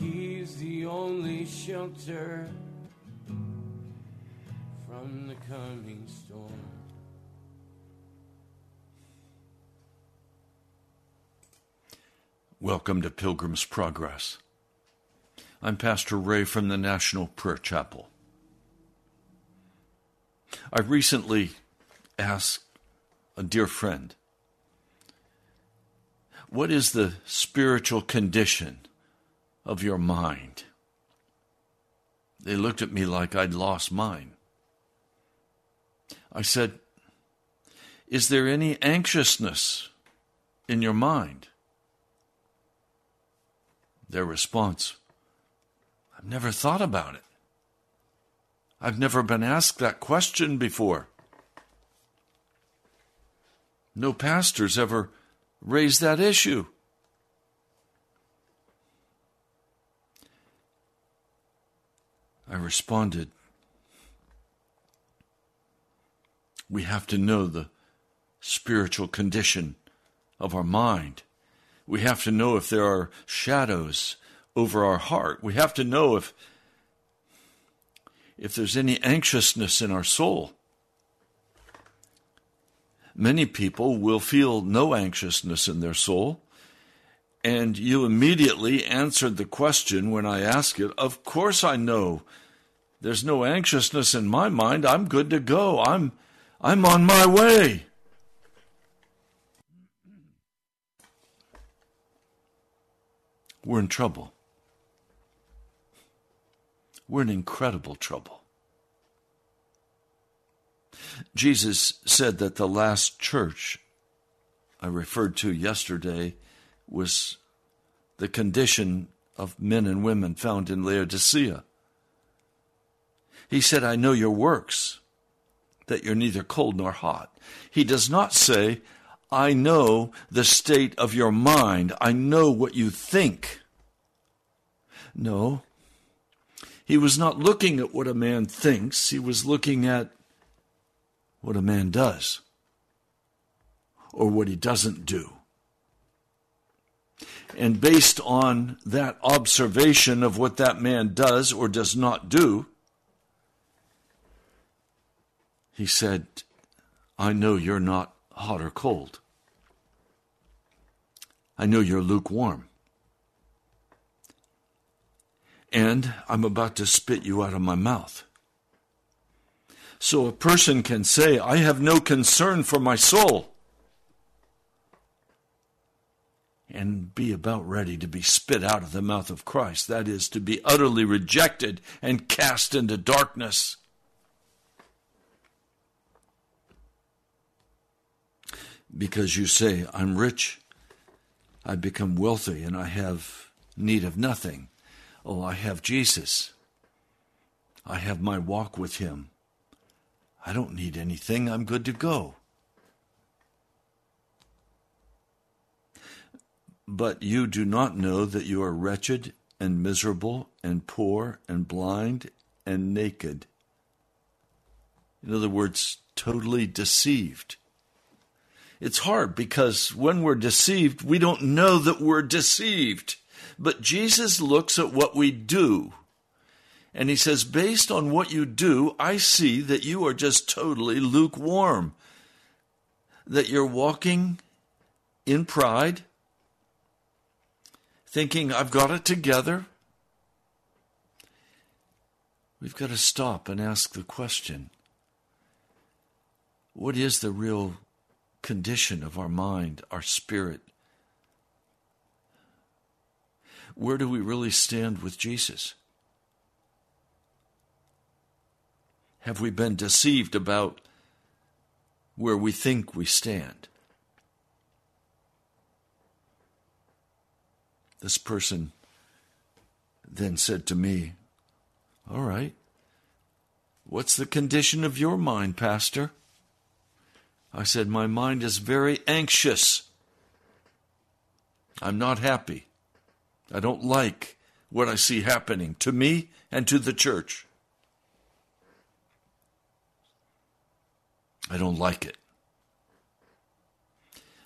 He's the only shelter from the coming storm. Welcome to Pilgrim's Progress. I'm Pastor Ray from the National Prayer Chapel. I recently asked a dear friend, What is the spiritual condition of your mind? They looked at me like I'd lost mine. I said, Is there any anxiousness in your mind? Their response, I've never thought about it. I've never been asked that question before. No pastors ever raised that issue. I responded, We have to know the spiritual condition of our mind. We have to know if there are shadows over our heart. We have to know if if there's any anxiousness in our soul. Many people will feel no anxiousness in their soul. And you immediately answered the question when I asked it. Of course, I know there's no anxiousness in my mind. I'm good to go. I'm, I'm on my way. We're in trouble. We're in incredible trouble. Jesus said that the last church I referred to yesterday was the condition of men and women found in Laodicea. He said, I know your works, that you're neither cold nor hot. He does not say, I know the state of your mind. I know what you think. No, he was not looking at what a man thinks, he was looking at what a man does or what he doesn't do. And based on that observation of what that man does or does not do, he said, I know you're not hot or cold. I know you're lukewarm and I'm about to spit you out of my mouth. So a person can say, I have no concern for my soul, and be about ready to be spit out of the mouth of Christ. That is, to be utterly rejected and cast into darkness. Because you say, I'm rich, I've become wealthy, and I have need of nothing. Oh, I have Jesus. I have my walk with Him. I don't need anything. I'm good to go. But you do not know that you are wretched and miserable and poor and blind and naked. In other words, totally deceived. It's hard because when we're deceived, we don't know that we're deceived. But Jesus looks at what we do. And he says, based on what you do, I see that you are just totally lukewarm. That you're walking in pride, thinking, I've got it together. We've got to stop and ask the question what is the real condition of our mind, our spirit? where do we really stand with Jesus? Have we been deceived about where we think we stand? This person then said to me, All right, what's the condition of your mind, Pastor? I said, My mind is very anxious. I'm not happy. I don't like what I see happening to me and to the church. I don't like it.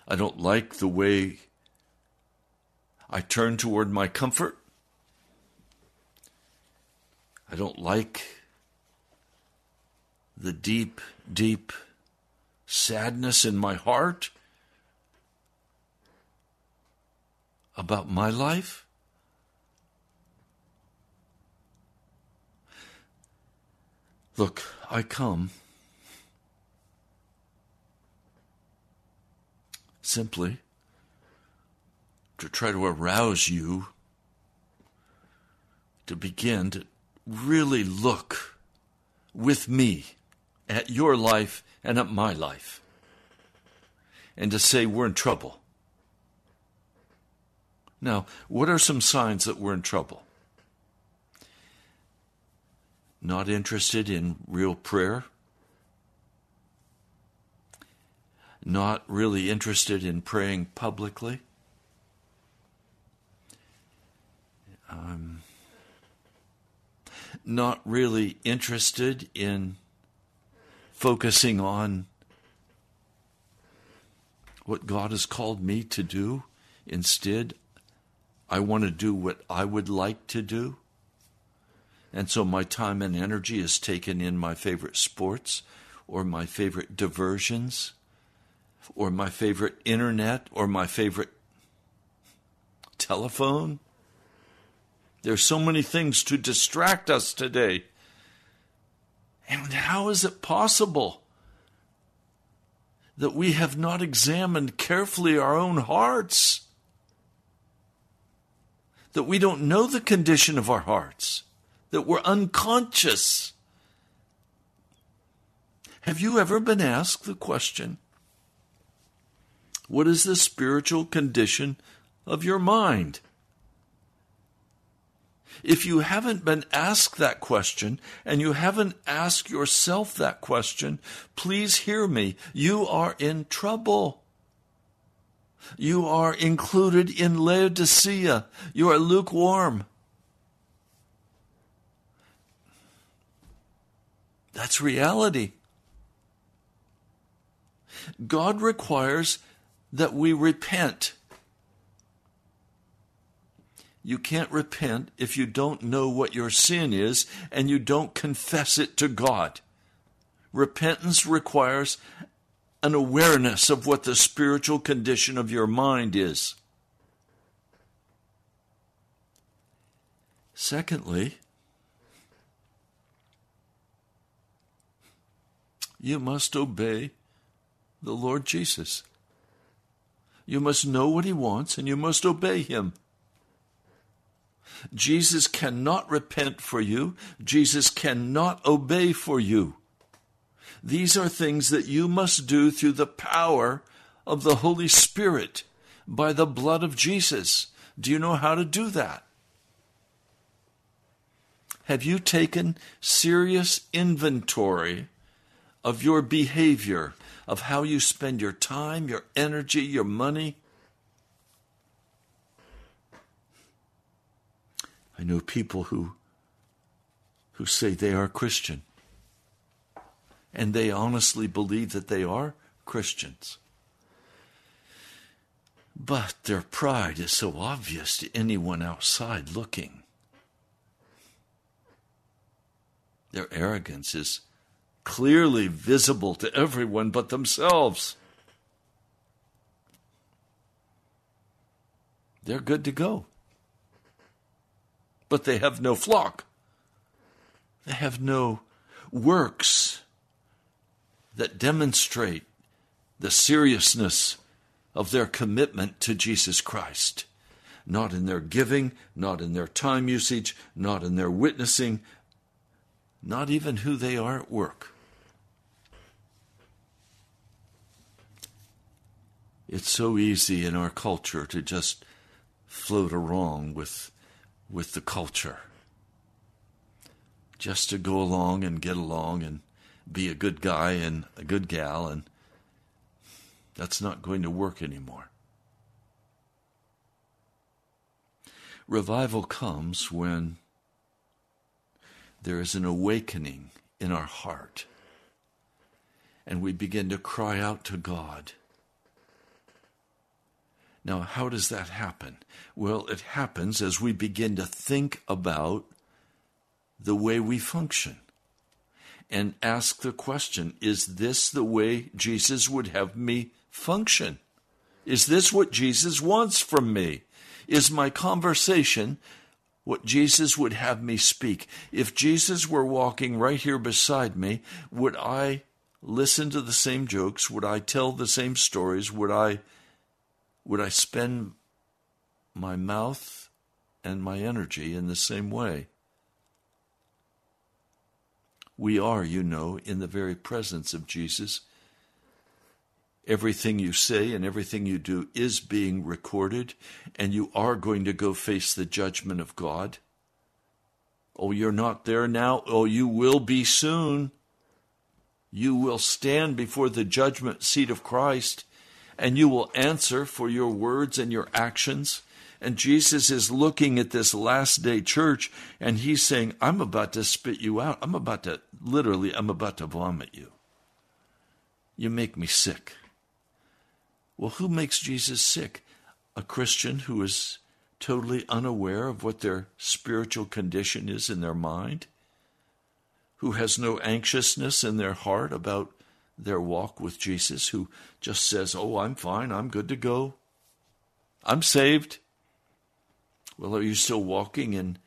I don't like the way I turn toward my comfort. I don't like the deep, deep sadness in my heart about my life. Look, I come simply to try to arouse you to begin to really look with me at your life and at my life and to say we're in trouble. Now, what are some signs that we're in trouble? Not interested in real prayer? Not really interested in praying publicly? Um, not really interested in focusing on what God has called me to do. Instead, I want to do what I would like to do. And so my time and energy is taken in my favorite sports or my favorite diversions or my favorite internet or my favorite telephone there's so many things to distract us today. And how is it possible that we have not examined carefully our own hearts? That we don't know the condition of our hearts? That we're unconscious? Have you ever been asked the question, What is the spiritual condition of your mind? If you haven't been asked that question and you haven't asked yourself that question, please hear me. You are in trouble. You are included in Laodicea. You are lukewarm. That's reality. God requires that we repent you can't repent if you don't know what your sin is and you don't confess it to God. Repentance requires an awareness of what the spiritual condition of your mind is. Secondly, you must obey the Lord Jesus. You must know what He wants and you must obey Him. Jesus cannot repent for you. Jesus cannot obey for you. These are things that you must do through the power of the Holy Spirit by the blood of Jesus. Do you know how to do that? Have you taken serious inventory of your behavior, of how you spend your time, your energy, your money? I know people who who say they are Christian. And they honestly believe that they are Christians. But their pride is so obvious to anyone outside looking. Their arrogance is clearly visible to everyone but themselves. They're good to go but they have no flock. They have no works that demonstrate the seriousness of their commitment to Jesus Christ. Not in their giving, not in their time usage, not in their witnessing, not even who they are at work. It's so easy in our culture to just float along with with the culture. Just to go along and get along and be a good guy and a good gal and That's not going to work anymore. Revival comes when there is an awakening in our heart and we begin to cry out to God. Now, how does that happen? Well, it happens as we begin to think about the way we function and ask the question Is this the way Jesus would have me function? Is this what Jesus wants from me? Is my conversation what Jesus would have me speak? If Jesus were walking right here beside me, would I listen to the same jokes? Would I tell the same stories? Would I would I spend my mouth and my energy in the same way? We are, you know, in the very presence of Jesus. Everything you say and everything you do is being recorded, and you are going to go face the judgment of God. Oh, you're not there now. Oh, you will be soon. You will stand before the judgment seat of Christ, and you will answer for your words and your actions. And Jesus is looking at this last day church and he's saying, I'm about to spit you out. I'm about to, literally, I'm about to vomit you. You make me sick. Well, who makes Jesus sick? A Christian who is totally unaware of what their spiritual condition is in their mind, who has no anxiousness in their heart about their walk with Jesus, who just says, Oh, I'm fine, I'm good to go, I'm saved. Well, are you still walking in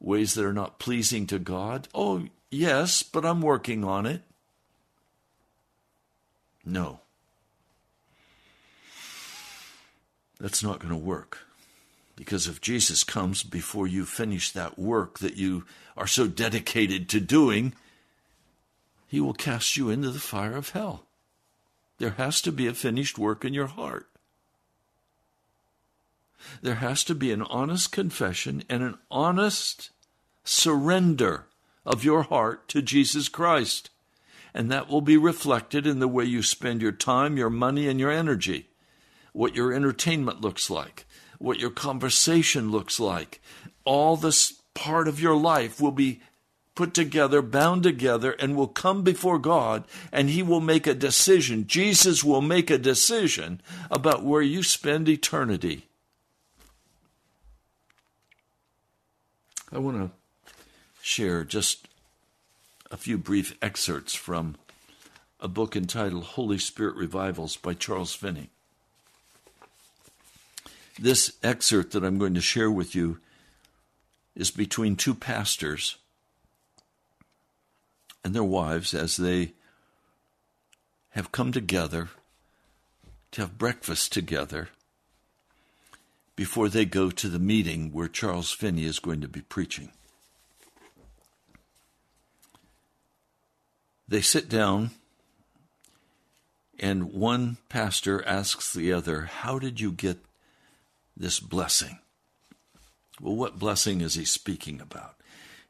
ways that are not pleasing to God? Oh, yes, but I'm working on it. No. That's not going to work. Because if Jesus comes before you finish that work that you are so dedicated to doing, he will cast you into the fire of hell. There has to be a finished work in your heart. There has to be an honest confession and an honest surrender of your heart to Jesus Christ. And that will be reflected in the way you spend your time, your money, and your energy. What your entertainment looks like, what your conversation looks like. All this part of your life will be put together, bound together, and will come before God, and He will make a decision. Jesus will make a decision about where you spend eternity. I want to share just a few brief excerpts from a book entitled Holy Spirit Revivals by Charles Finney. This excerpt that I'm going to share with you is between two pastors and their wives as they have come together to have breakfast together before they go to the meeting where Charles Finney is going to be preaching. They sit down, and one pastor asks the other, How did you get this blessing? Well, what blessing is he speaking about?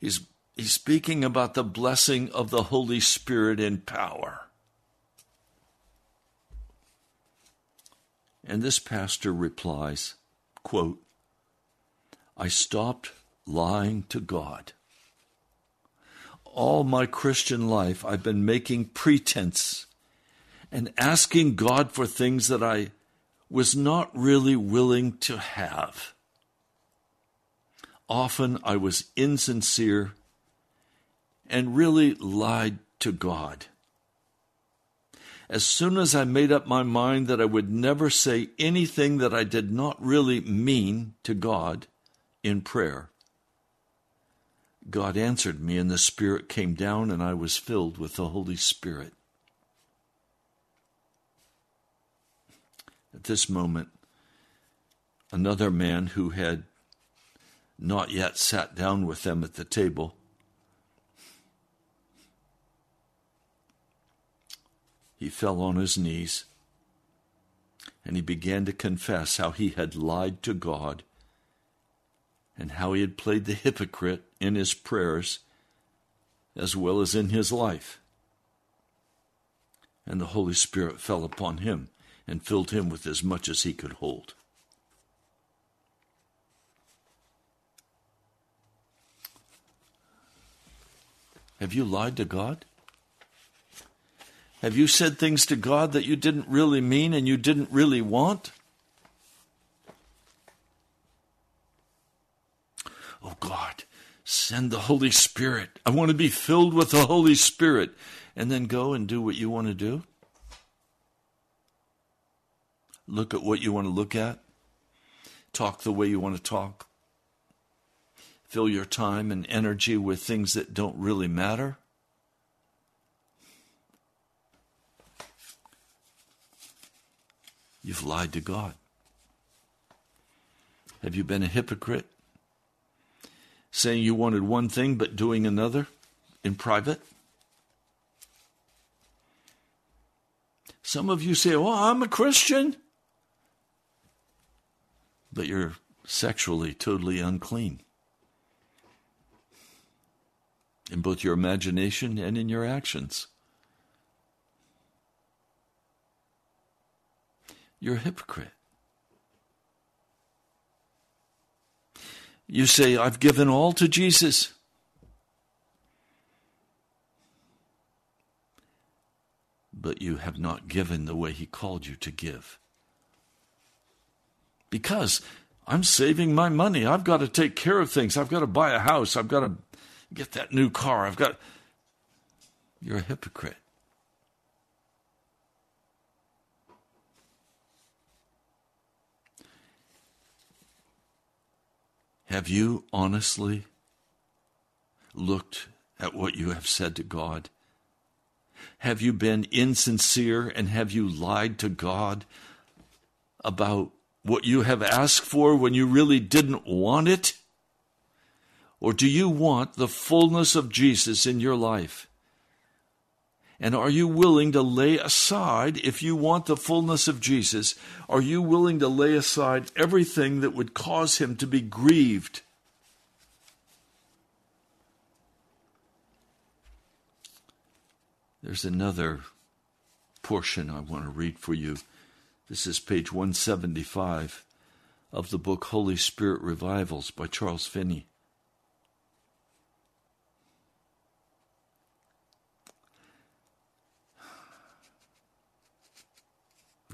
He's, he's speaking about the blessing of the Holy Spirit in power. And this pastor replies, quote, I stopped lying to God. All my Christian life, I've been making pretense and asking God for things that I was not really willing to have. Often I was insincere and really lied to God. As soon as I made up my mind that I would never say anything that I did not really mean to God in prayer, God answered me, and the Spirit came down, and I was filled with the Holy Spirit. At this moment, another man who had not yet sat down with them at the table he fell on his knees and he began to confess how he had lied to God and how he had played the hypocrite in his prayers as well as in his life. And the Holy Spirit fell upon him and filled him with as much as he could hold. Have you lied to God? Have you said things to God that you didn't really mean and you didn't really want? Oh God, send the Holy Spirit. I want to be filled with the Holy Spirit. And then go and do what you want to do? Look at what you want to look at? Talk the way you want to talk? Fill your time and energy with things that don't really matter? You've lied to God. Have you been a hypocrite? Saying you wanted one thing but doing another in private? Some of you say, Well, I'm a Christian. But you're sexually totally unclean in both your imagination and in your actions. You're a hypocrite. You say, I've given all to Jesus. But you have not given the way He called you to give. Because I'm saving my money. I've got to take care of things. I've got to buy a house. I've got to get that new car. I've got. You're a hypocrite. Have you honestly looked at what you have said to God? Have you been insincere and have you lied to God about what you have asked for when you really didn't want it? Or do you want the fullness of Jesus in your life? And are you willing to lay aside, if you want the fullness of Jesus, are you willing to lay aside everything that would cause him to be grieved? There's another portion I want to read for you. This is page 175 of the book Holy Spirit Revivals by Charles Finney.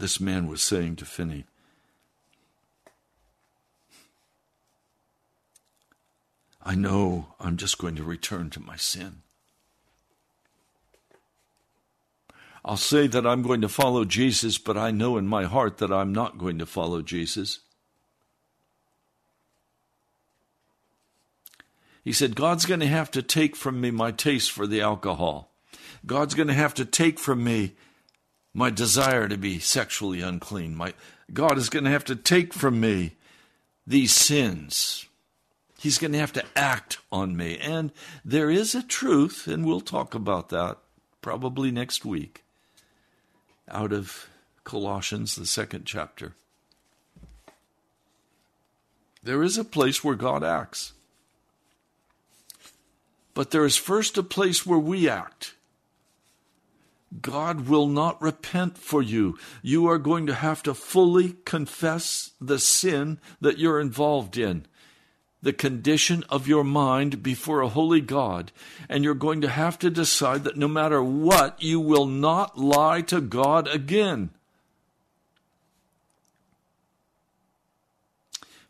This man was saying to Finney. I know I'm just going to return to my sin. I'll say that I'm going to follow Jesus, but I know in my heart that I'm not going to follow Jesus. He said, God's going to have to take from me my taste for the alcohol. God's going to have to take from me my desire to be sexually unclean. My God is going to have to take from me these sins. He's going to have to act on me. And there is a truth, and we'll talk about that probably next week, out of Colossians, the second chapter. There is a place where God acts. But there is first a place where we act. God will not repent for you. You are going to have to fully confess the sin that you're involved in, the condition of your mind before a holy God. And you're going to have to decide that no matter what, you will not lie to God again.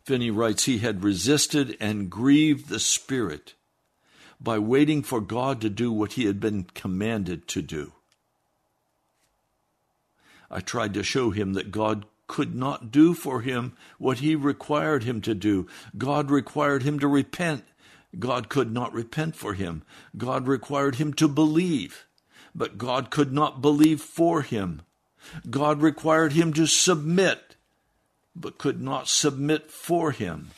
Finney writes, he had resisted and grieved the Spirit by waiting for God to do what he had been commanded to do. I tried to show him that God could not do for him what he required him to do. God required him to repent. God could not repent for him. God required him to believe, but God could not believe for him. God required him to submit, but could not submit for him.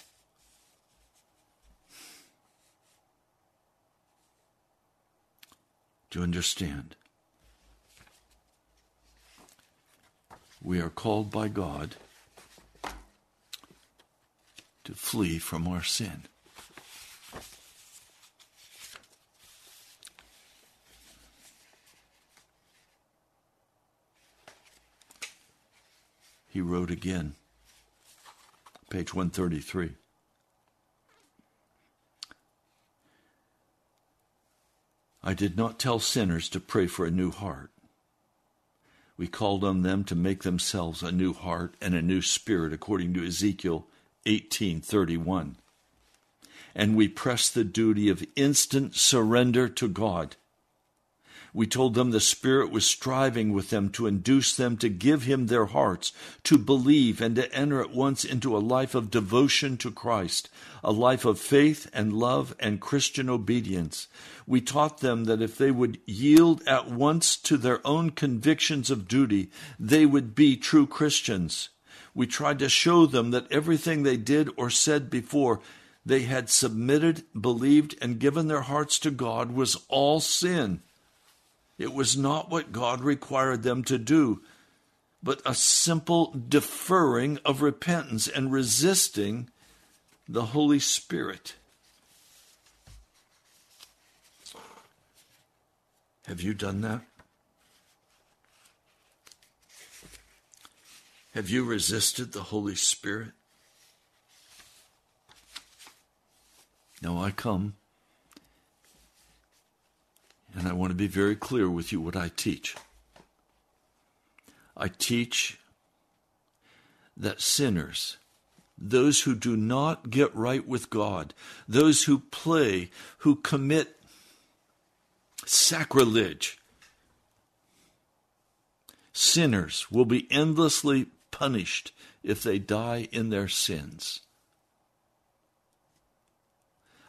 Do you understand? We are called by God to flee from our sin. he wrote again, page 133. I did not tell sinners to pray for a new heart. We called on them to make themselves a new heart and a new spirit, according to Ezekiel 18:31. And we pressed the duty of instant surrender to God. We told them the Spirit was striving with them to induce them to give Him their hearts, to believe, and to enter at once into a life of devotion to Christ, a life of faith and love and Christian obedience. We taught them that if they would yield at once to their own convictions of duty, they would be true Christians. We tried to show them that everything they did or said before they had submitted, believed, and given their hearts to God was all sin. It was not what God required them to do, but a simple deferring of repentance and resisting the Holy Spirit. Have you done that? Have you resisted the Holy Spirit? Now I come and I want to be very clear with you what I teach. I teach that sinners, those who do not get right with God, those who play, who commit sacrilege, sinners will be endlessly punished if they die in their sins.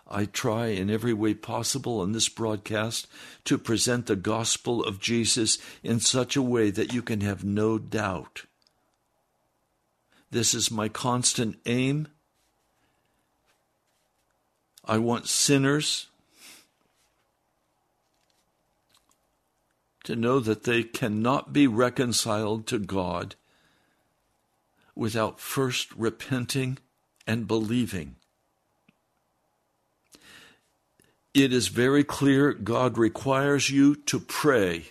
I try in every way possible on this broadcast to present the gospel of Jesus in such a way that you can have no doubt. This is my constant aim. I want sinners to know that they cannot be reconciled to God without first repenting and believing. It is very clear God requires you to pray.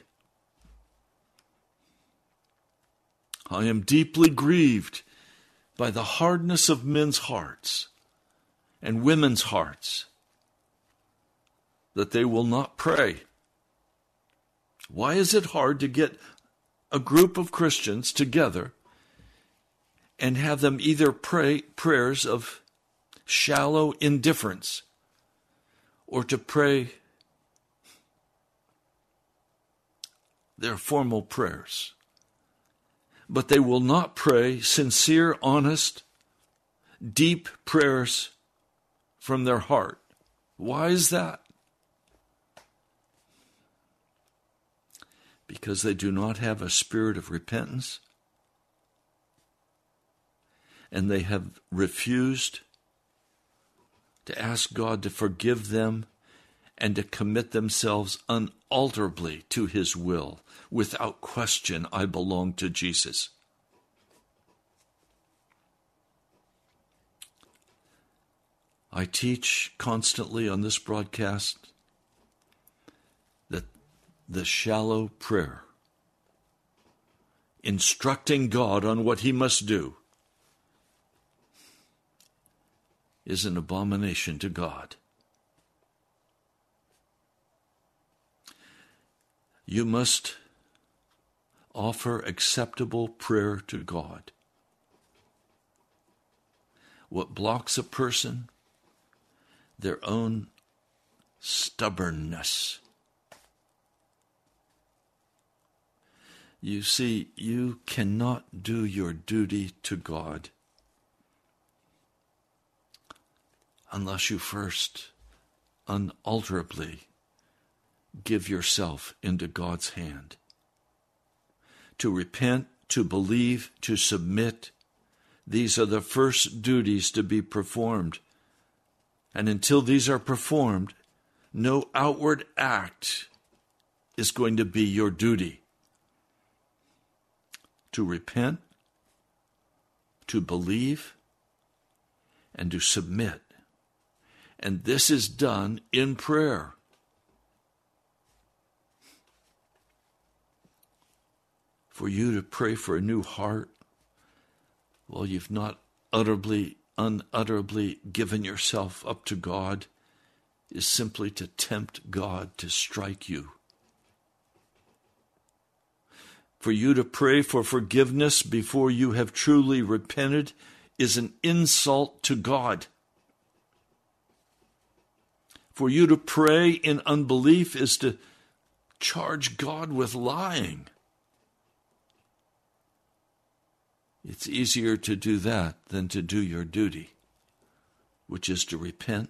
I am deeply grieved by the hardness of men's hearts and women's hearts that they will not pray. Why is it hard to get a group of Christians together and have them either pray prayers of shallow indifference? Or to pray their formal prayers. But they will not pray sincere, honest, deep prayers from their heart. Why is that? Because they do not have a spirit of repentance and they have refused to ask God to forgive them and to commit themselves unalterably to His will. Without question, I belong to Jesus. I teach constantly on this broadcast that the shallow prayer, instructing God on what He must do, is an abomination to God. You must offer acceptable prayer to God. What blocks a person? Their own stubbornness. You see, you cannot do your duty to God unless you first unalterably give yourself into God's hand. To repent, to believe, to submit, these are the first duties to be performed. And until these are performed, no outward act is going to be your duty. To repent, to believe, and to submit. And this is done in prayer. For you to pray for a new heart well, you've not utterly, unutterably given yourself up to God, is simply to tempt God to strike you. For you to pray for forgiveness before you have truly repented is an insult to God. For you to pray in unbelief is to charge God with lying. It's easier to do that than to do your duty, which is to repent.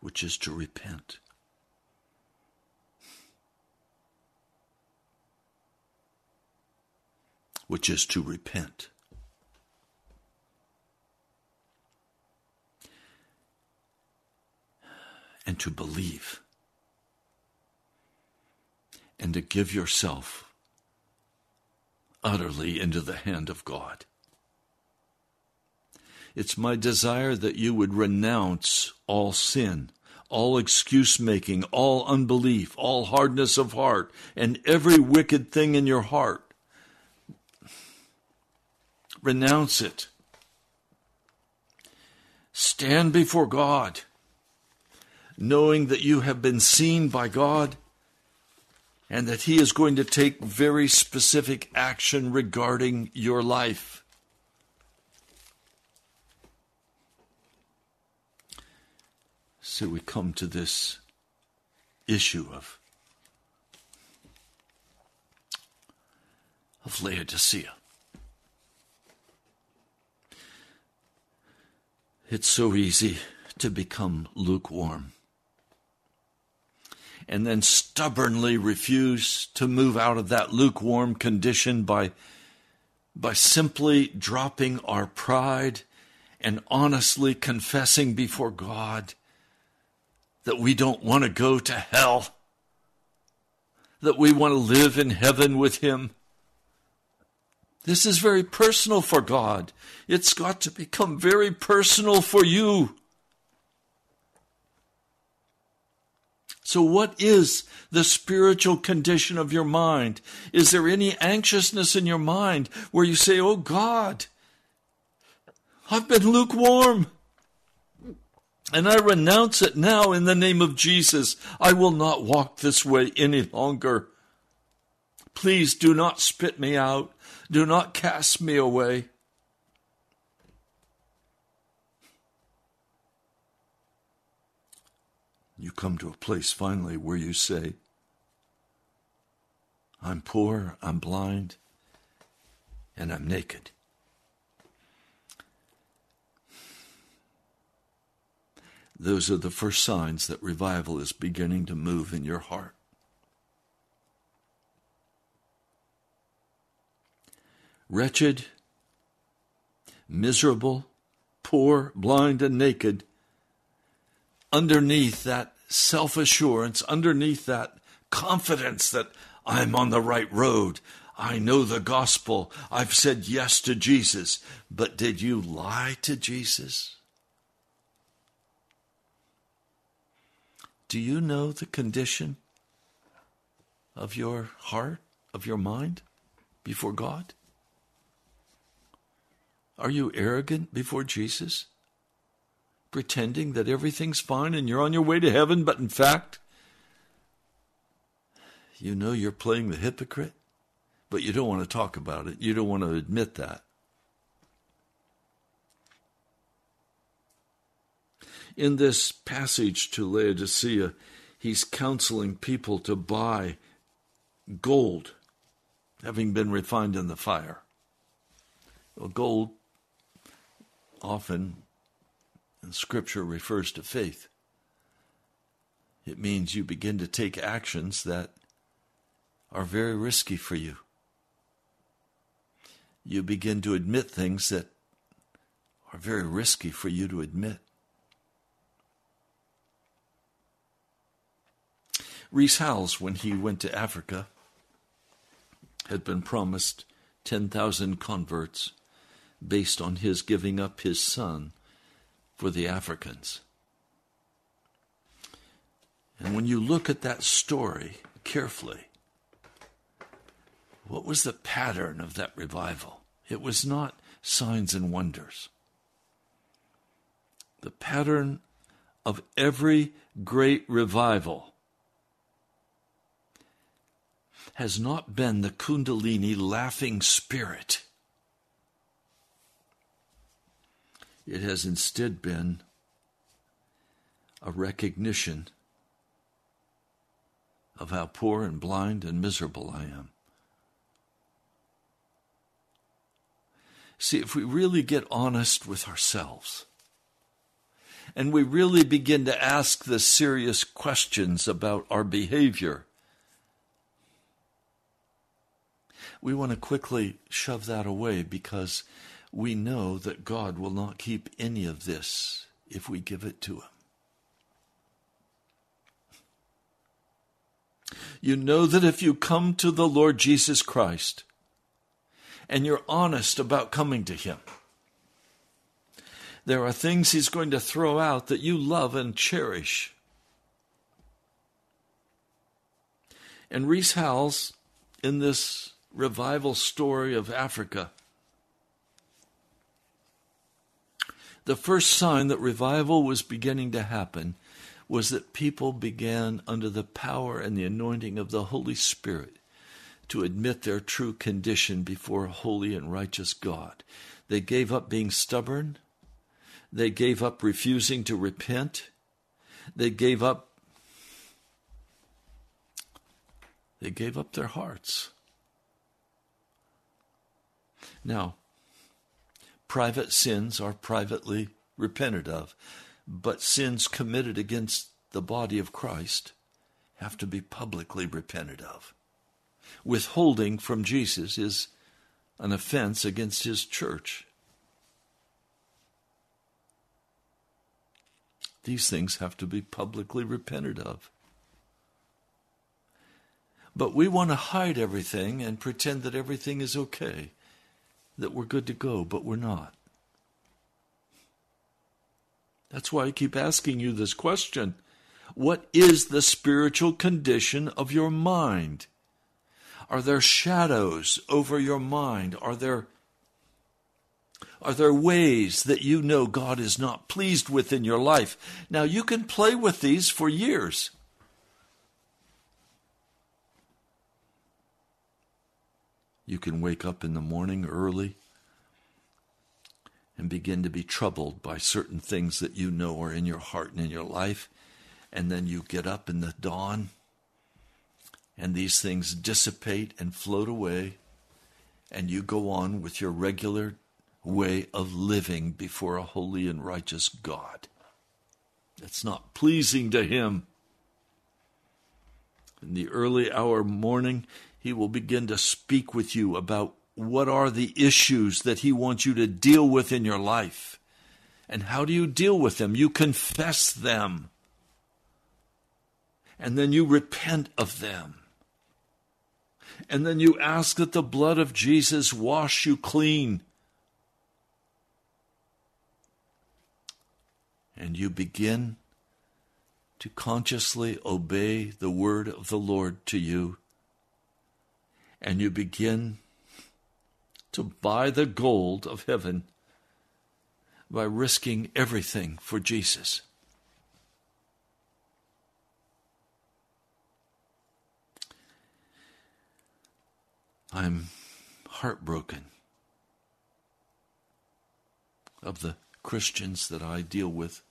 Which is to repent. Which is to repent. And to believe and to give yourself utterly into the hand of God. It's my desire that you would renounce all sin, all excuse making, all unbelief, all hardness of heart, and every wicked thing in your heart. Renounce it. Stand before God, knowing that you have been seen by God and that He is going to take very specific action regarding your life. So we come to this issue of, of Laodicea. It's so easy to become lukewarm and then stubbornly refuse to move out of that lukewarm condition by, by simply dropping our pride and honestly confessing before God that we don't want to go to hell, that we want to live in heaven with Him. This is very personal for God. It's got to become very personal for you. So, what is the spiritual condition of your mind? Is there any anxiousness in your mind where you say, Oh God, I've been lukewarm? And I renounce it now in the name of Jesus. I will not walk this way any longer. Please do not spit me out. Do not cast me away. You come to a place finally where you say, I'm poor, I'm blind, and I'm naked. Those are the first signs that revival is beginning to move in your heart. Wretched, miserable, poor, blind, and naked underneath that self assurance, underneath that confidence that I'm on the right road. I know the gospel. I've said yes to Jesus. But did you lie to Jesus? Do you know the condition of your heart, of your mind before God? Are you arrogant before Jesus? Pretending that everything's fine and you're on your way to heaven, but in fact, you know you're playing the hypocrite, but you don't want to talk about it. You don't want to admit that. In this passage to Laodicea, he's counseling people to buy gold, having been refined in the fire. Well, gold often and Scripture refers to faith. It means you begin to take actions that are very risky for you. You begin to admit things that are very risky for you to admit. Rees Howells, when he went to Africa, had been promised 10,000 converts based on his giving up his son for the Africans. And when you look at that story carefully, What was the pattern of that revival? It was not signs and wonders. The pattern of every great revival has not been the Kundalini laughing spirit. It has instead been a recognition of how poor and blind and miserable I am. See, if we really get honest with ourselves and we really begin to ask the serious questions about our behavior, we want to quickly shove that away because we know that God will not keep any of this if we give it to Him. You know that if you come to the Lord Jesus Christ and you're honest about coming to Him, there are things He's going to throw out that you love and cherish. And Rees Howells, in this revival story of Africa, the first sign that revival was beginning to happen was that people began, under the power and the anointing of the Holy Spirit, to admit their true condition before a holy and righteous God. They gave up being stubborn. They gave up refusing to repent. They gave up they gave up their hearts. Now, private sins are privately repented of, but sins committed against the body of Christ have to be publicly repented of. Withholding from Jesus is an offense against his church. These things have to be publicly repented of. But we want to hide everything and pretend that everything is okay, that we're good to go, but we're not. That's why I keep asking you this question. What is the spiritual condition of your mind? Are there shadows over your mind? Are there are there ways that you know God is not pleased with in your life? Now you can play with these for years. You can wake up in the morning early and begin to be troubled by certain things that you know are in your heart and in your life. And then you get up in the dawn, and these things dissipate and float away, and you go on with your regular way of living before a holy and righteous God. It's not pleasing to Him. In the early hour morning, He will begin to speak with you about what are the issues that He wants you to deal with in your life? And how do you deal with them? You confess them. And then you repent of them. And then you ask that the blood of Jesus wash you clean. And you begin to consciously obey the word of the Lord to you. And you begin to buy the gold of heaven by risking everything for Jesus. I'm heartbroken of the Christians that I deal with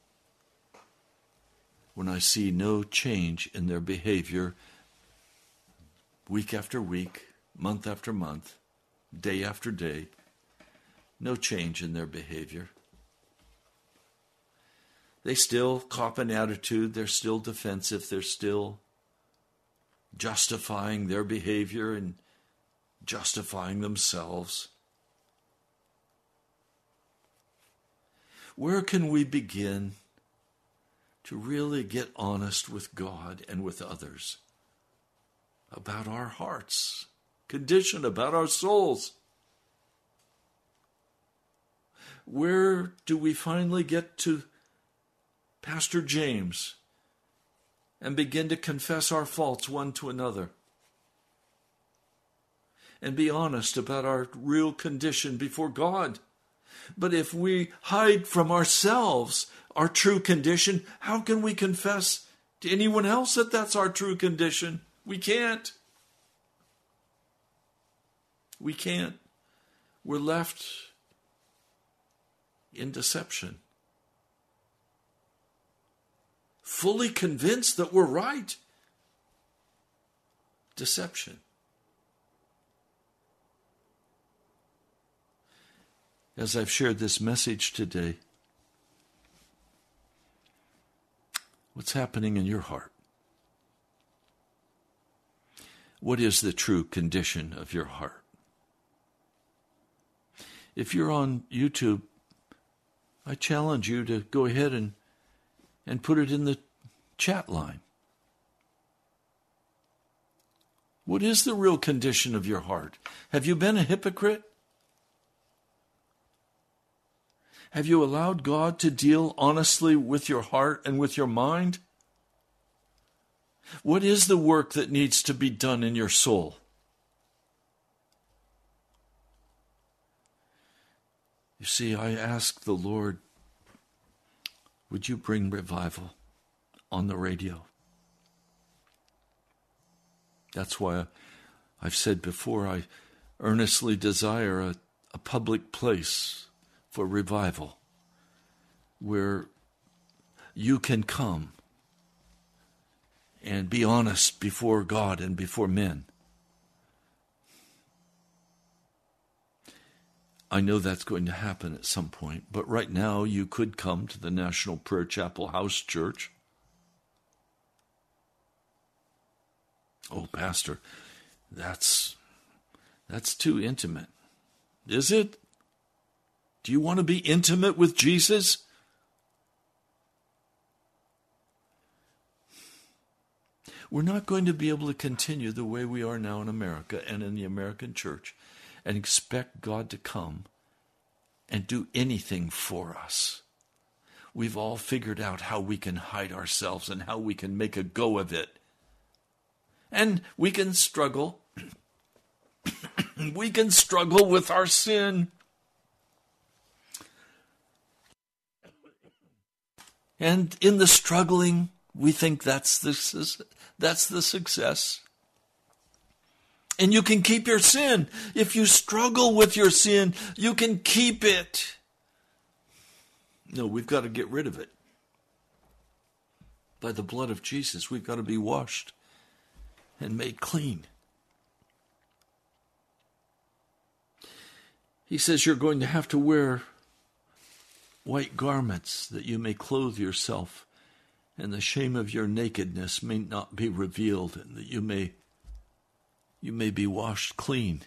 when I see no change in their behavior week after week, month after month day after day, no change in their behavior. They still cop an attitude, they're still defensive, they're still justifying their behavior and justifying themselves. Where can we begin to really get honest with God and with others about our hearts? Condition, about our souls. Where do we finally get to Pastor James and begin to confess our faults one to another? and be honest about our real condition before God. But if we hide from ourselves our true condition, how can we confess to anyone else that that's our true condition? We can't. We can't. We're left in deception. Fully convinced that we're right. Deception. As I've shared this message today, what's happening in your heart? What is the true condition of your heart? If you're on YouTube, I challenge you to go ahead and, and put it in the chat line. What is the real condition of your heart? Have you been a hypocrite? Have you allowed God to deal honestly with your heart and with your mind? What is the work that needs to be done in your soul? You see, I ask the Lord, would you bring revival on the radio? That's why I've said before, I earnestly desire a, a public place for revival where you can come and be honest before God and before men. I know that's going to happen at some point, but right now you could come to the National Prayer Chapel House Church. Oh, pastor, that's that's too intimate. Is it? Do you want to be intimate with Jesus? We're not going to be able to continue the way we are now in America and in the American church and expect God to come and do anything for us. We've all figured out how we can hide ourselves and how we can make a go of it. And we can struggle. we can struggle with our sin. And in the struggling, we think that's the, that's the success. And you can keep your sin. If you struggle with your sin, you can keep it. No, we've got to get rid of it. By the blood of Jesus, we've got to be washed and made clean. He says you're going to have to wear white garments that you may clothe yourself, and the shame of your nakedness may not be revealed, and that you may you may be washed clean.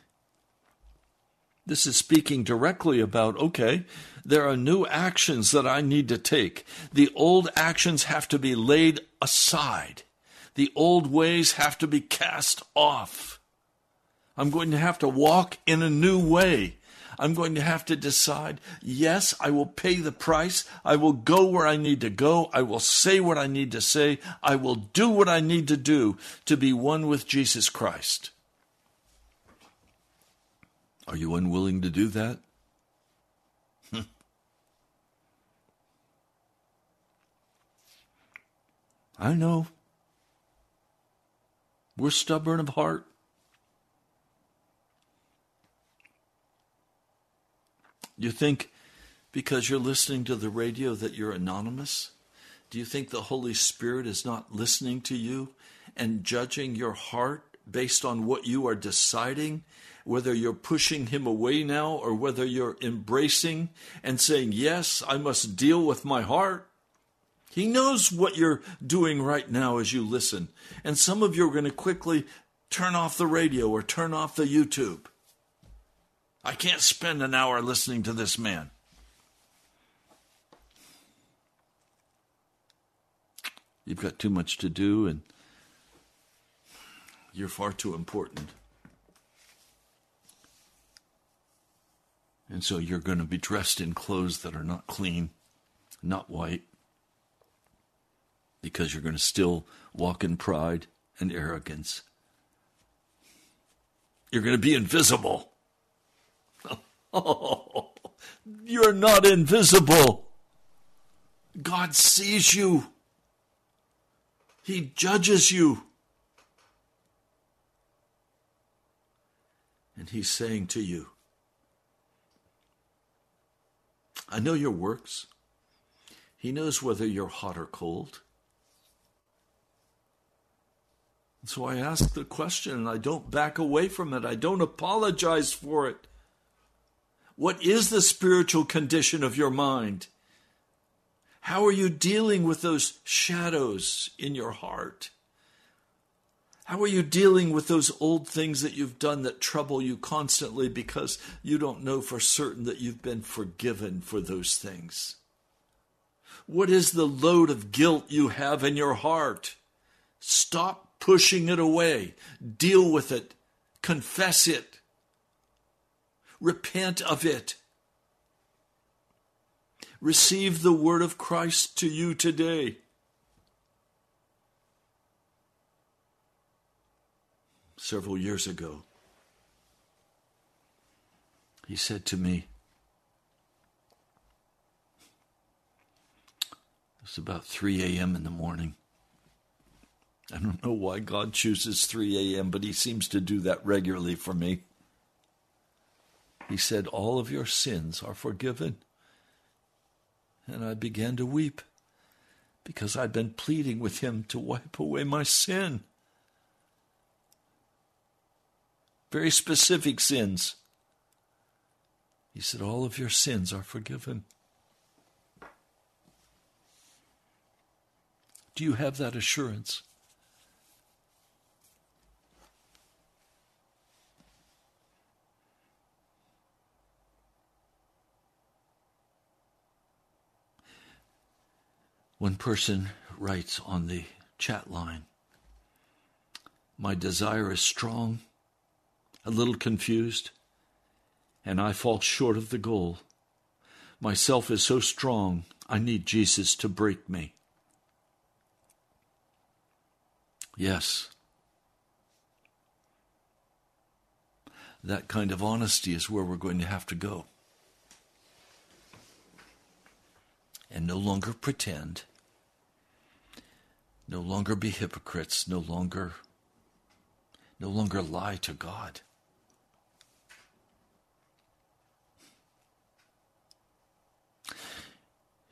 This is speaking directly about okay, there are new actions that I need to take. The old actions have to be laid aside, the old ways have to be cast off. I'm going to have to walk in a new way. I'm going to have to decide yes, I will pay the price. I will go where I need to go. I will say what I need to say. I will do what I need to do to be one with Jesus Christ. Are you unwilling to do that? Hmm. I know. We're stubborn of heart. You think because you're listening to the radio that you're anonymous? Do you think the Holy Spirit is not listening to you and judging your heart based on what you are deciding, whether you're pushing Him away now or whether you're embracing and saying, Yes, I must deal with my heart? He knows what you're doing right now as you listen. And some of you are going to quickly turn off the radio or turn off the YouTube. I can't spend an hour listening to this man. You've got too much to do and you're far too important. And so you're going to be dressed in clothes that are not clean, not white, because you're going to still walk in pride and arrogance. You're going to be invisible. Oh, you're not invisible. God sees you. He judges you. And He's saying to you, I know your works. He knows whether you're hot or cold. So I ask the question and I don't back away from it. I don't apologize for it. What is the spiritual condition of your mind? How are you dealing with those shadows in your heart? How are you dealing with those old things that you've done that trouble you constantly because you don't know for certain that you've been forgiven for those things? What is the load of guilt you have in your heart? Stop pushing it away. Deal with it. Confess it. Repent of it. Receive the word of Christ to you today. Several years ago, he said to me, It was about 3 a.m. in the morning. I don't know why God chooses 3 a.m., but He seems to do that regularly for me. He said, All of your sins are forgiven. And I began to weep because I'd been pleading with Him to wipe away my sin. Very specific sins. He said, All of your sins are forgiven. Do you have that assurance? One person writes on the chat line My desire is strong, a little confused, and I fall short of the goal. Myself is so strong, I need Jesus to break me. Yes. That kind of honesty is where we're going to have to go. And no longer pretend no longer be hypocrites, no longer no longer lie to God.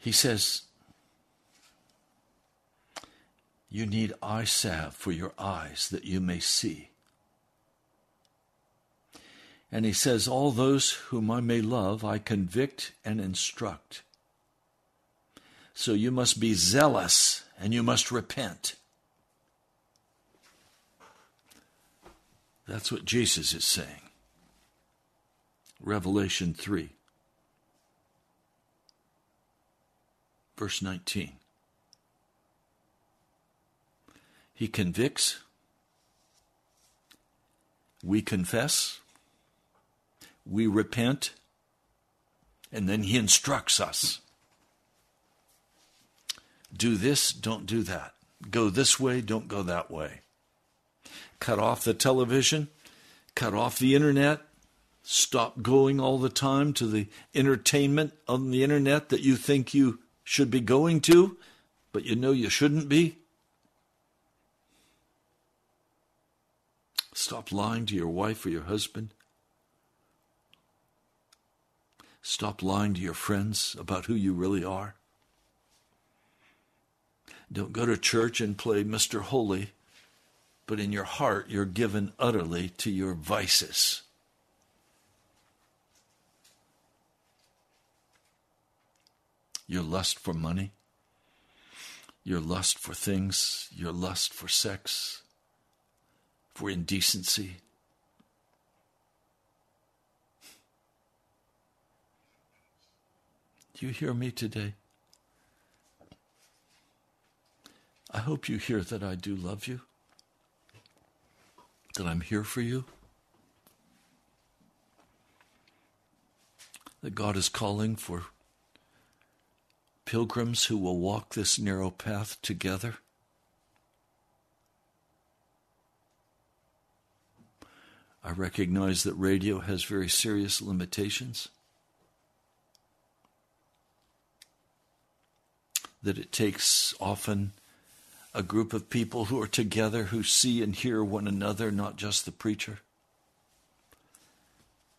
He says, You need eye salve for your eyes that you may see. And he says, All those whom I may love, I convict and instruct. So you must be zealous and you must repent. That's what Jesus is saying. Revelation 3, verse 19. He convicts, we confess, we repent, and then he instructs us do this, don't do that. Go this way, don't go that way. Cut off the television, cut off the internet, stop going all the time to the entertainment on the internet that you think you should be going to, but you know you shouldn't be. Stop lying to your wife or your husband. Stop lying to your friends about who you really are. Don't go to church and play Mr. Holy, but in your heart you're given utterly to your vices. Your lust for money, your lust for things, your lust for sex, for indecency. Do you hear me today? I hope you hear that I do love you, that I'm here for you, that God is calling for pilgrims who will walk this narrow path together. I recognize that radio has very serious limitations. That it takes often a group of people who are together who see and hear one another, not just the preacher,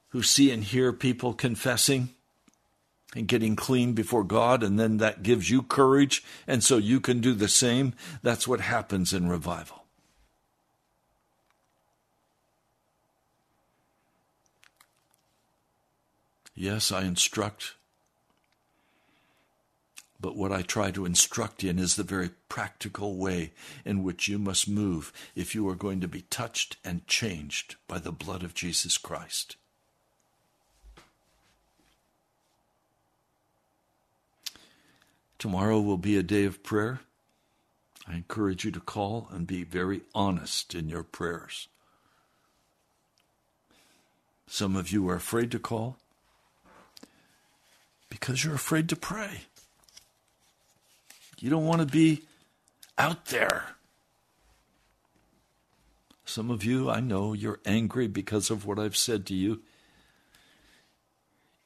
who see and hear people confessing and getting clean before God, and then that gives you courage, and so you can do the same. That's what happens in revival. Yes, I instruct, but what I try to instruct in is the very practical way in which you must move if you are going to be touched and changed by the blood of Jesus Christ. Tomorrow will be a day of prayer. I encourage you to call and be very honest in your prayers. Some of you are afraid to call because you're afraid to pray. You don't want to be out there. Some of you, I know, you're angry because of what I've said to you.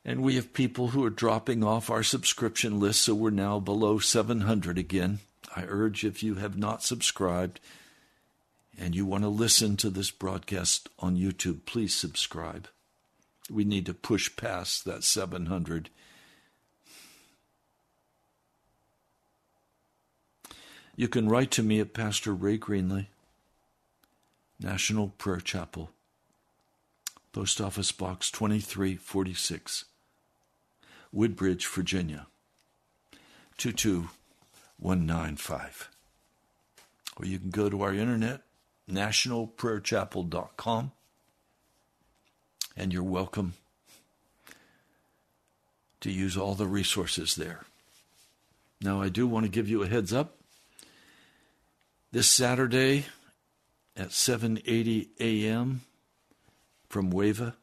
And we have people who are dropping off our subscription list, so we're now below 700 again. I urge if you have not subscribed and you want to listen to this broadcast on YouTube, please subscribe. We need to push past that 700. You can write to me at Pastor Ray Greenley, National Prayer Chapel, Post Office Box 2346. Woodbridge, Virginia 22195. Or you can go to our internet, nationalprayerchapel.com, and you're welcome to use all the resources there. Now, I do want to give you a heads up. This Saturday at 7:80 a.m. from WAVA,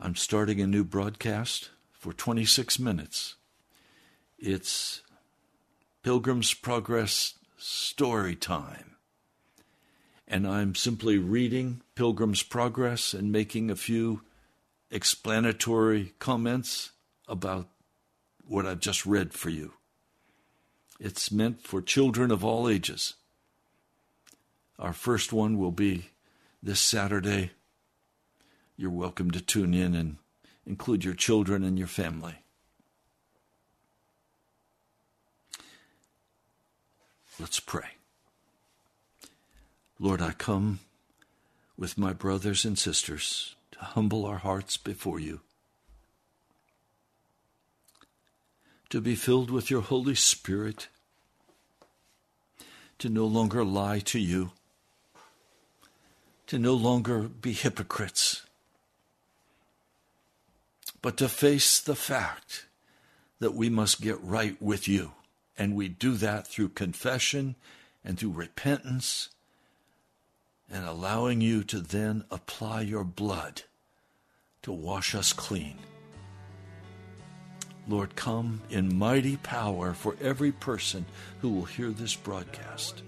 I'm starting a new broadcast for 26 minutes. It's Pilgrim's Progress story time. And I'm simply reading Pilgrim's Progress and making a few explanatory comments about what I've just read for you. It's meant for children of all ages. Our first one will be this Saturday. You're welcome to tune in and include your children and your family. Let's pray. Lord, I come with my brothers and sisters to humble our hearts before you, to be filled with your Holy Spirit, to no longer lie to you, to no longer be hypocrites but to face the fact that we must get right with you. And we do that through confession and through repentance and allowing you to then apply your blood to wash us clean. Lord, come in mighty power for every person who will hear this broadcast.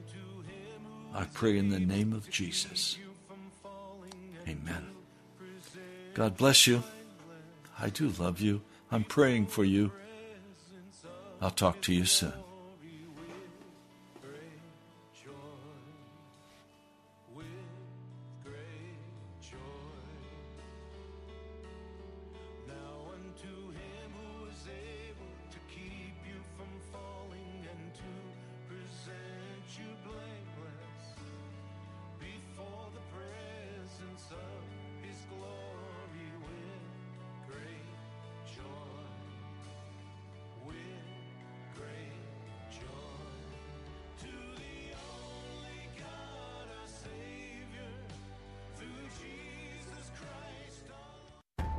I pray in the name of Jesus. Amen. God bless you. I do love you. I'm praying for you. I'll talk to you soon.